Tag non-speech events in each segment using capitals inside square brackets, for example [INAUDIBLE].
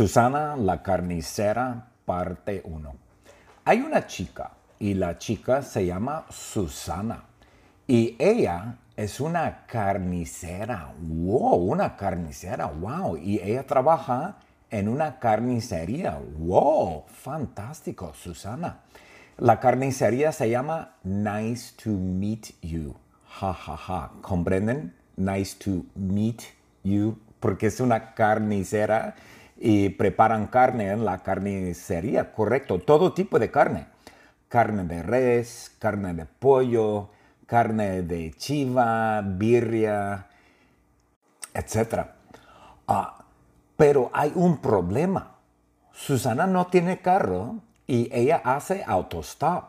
Susana la carnicera, parte 1. Hay una chica y la chica se llama Susana y ella es una carnicera. ¡Wow! Una carnicera. ¡Wow! Y ella trabaja en una carnicería. ¡Wow! Fantástico, Susana. La carnicería se llama Nice to Meet You. Ja, ja, ja. ¿Comprenden? Nice to meet you. Porque es una carnicera y preparan carne en la carnicería, correcto, todo tipo de carne. Carne de res, carne de pollo, carne de chiva, birria, etc. Ah, pero hay un problema. Susana no tiene carro y ella hace autostop.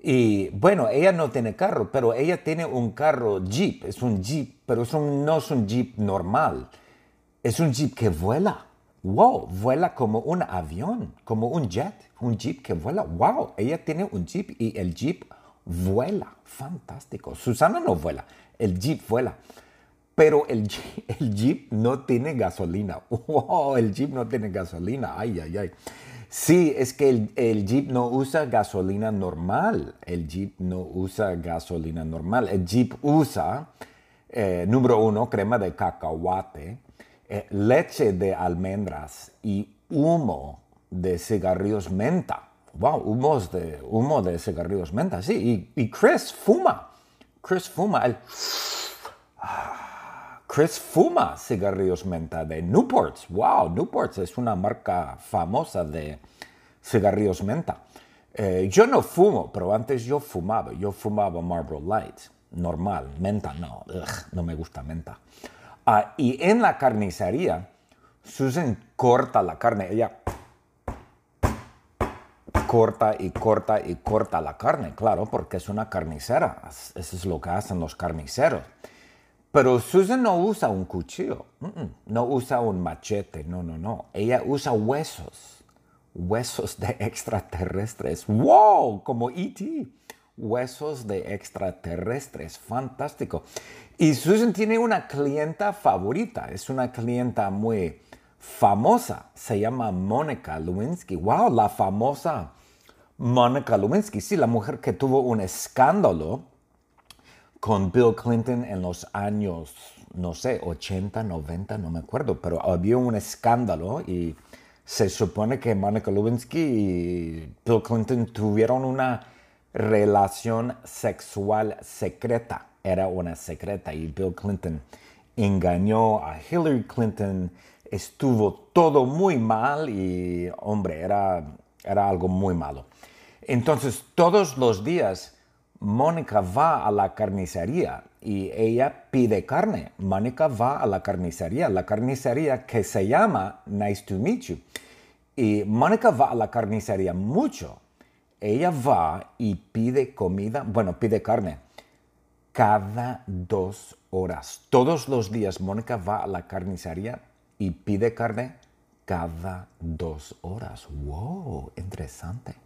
Y bueno, ella no tiene carro, pero ella tiene un carro Jeep, es un Jeep, pero no es un Jeep normal, es un Jeep que vuela wow, vuela como un avión, como un jet, un jeep que vuela. Wow, ella tiene un jeep y el jeep vuela. Fantástico. Susana no vuela, el jeep vuela. Pero el [LAUGHS] jeep, no tiene gasolina. [LAUGHS] Wow, el jeep no tiene gasolina. Ay, ay, ay. Sí, es que el, Jeep no usa gasolina normal. El Jeep no usa gasolina normal. El Jeep usa, eh, número uno, crema de cacahuate eh, leche de almendras y humo de cigarrillos menta. Wow, humos de, humo de cigarrillos menta, sí. Y, Chris fuma. Chris fuma. Chris fuma cigarrillos menta de Newports. Wow, Newports es una marca famosa de cigarrillos menta. Eh, yo no fumo, pero antes yo fumaba. Yo fumaba Marlboro Light, normal. Menta no, no me gusta menta. Ah, y en la carnicería, Susan corta la carne. Ella corta y corta y corta la carne, claro, porque es una carnicera. Eso es lo que hacen los carniceros. Pero Susan no usa un cuchillo, no usa un machete, no, no, no. Ella usa huesos, huesos de [LAUGHS] extraterrestres. ¡Wow! Como E.T huesos de extraterrestres. Fantástico. Y Susan tiene una clienta favorita. Es una clienta muy famosa. Se llama Mónica Lewinsky. ¡Wow! La famosa Mónica Lewinsky. Sí, la mujer que tuvo un escándalo con Bill Clinton en los años, no sé, 80, 90, no me acuerdo, pero había un escándalo y se supone que Mónica Lewinsky y Bill Clinton tuvieron una relación sexual secreta. Era una secreta y Bill Clinton engañó a Hillary Clinton. Estuvo todo muy mal y, hombre, era, era algo muy malo. Entonces, todos los días, Mónica va a la carnicería y ella pide carne. Mónica va a la carnicería, la carnicería que se llama Nice to Meet You. Y Mónica va a la carnicería mucho ella va y pide comida, bueno, pide carne cada dos horas. Todos los días Mónica va a la carnicería y pide carne cada dos horas. ¡Wow! Interesante.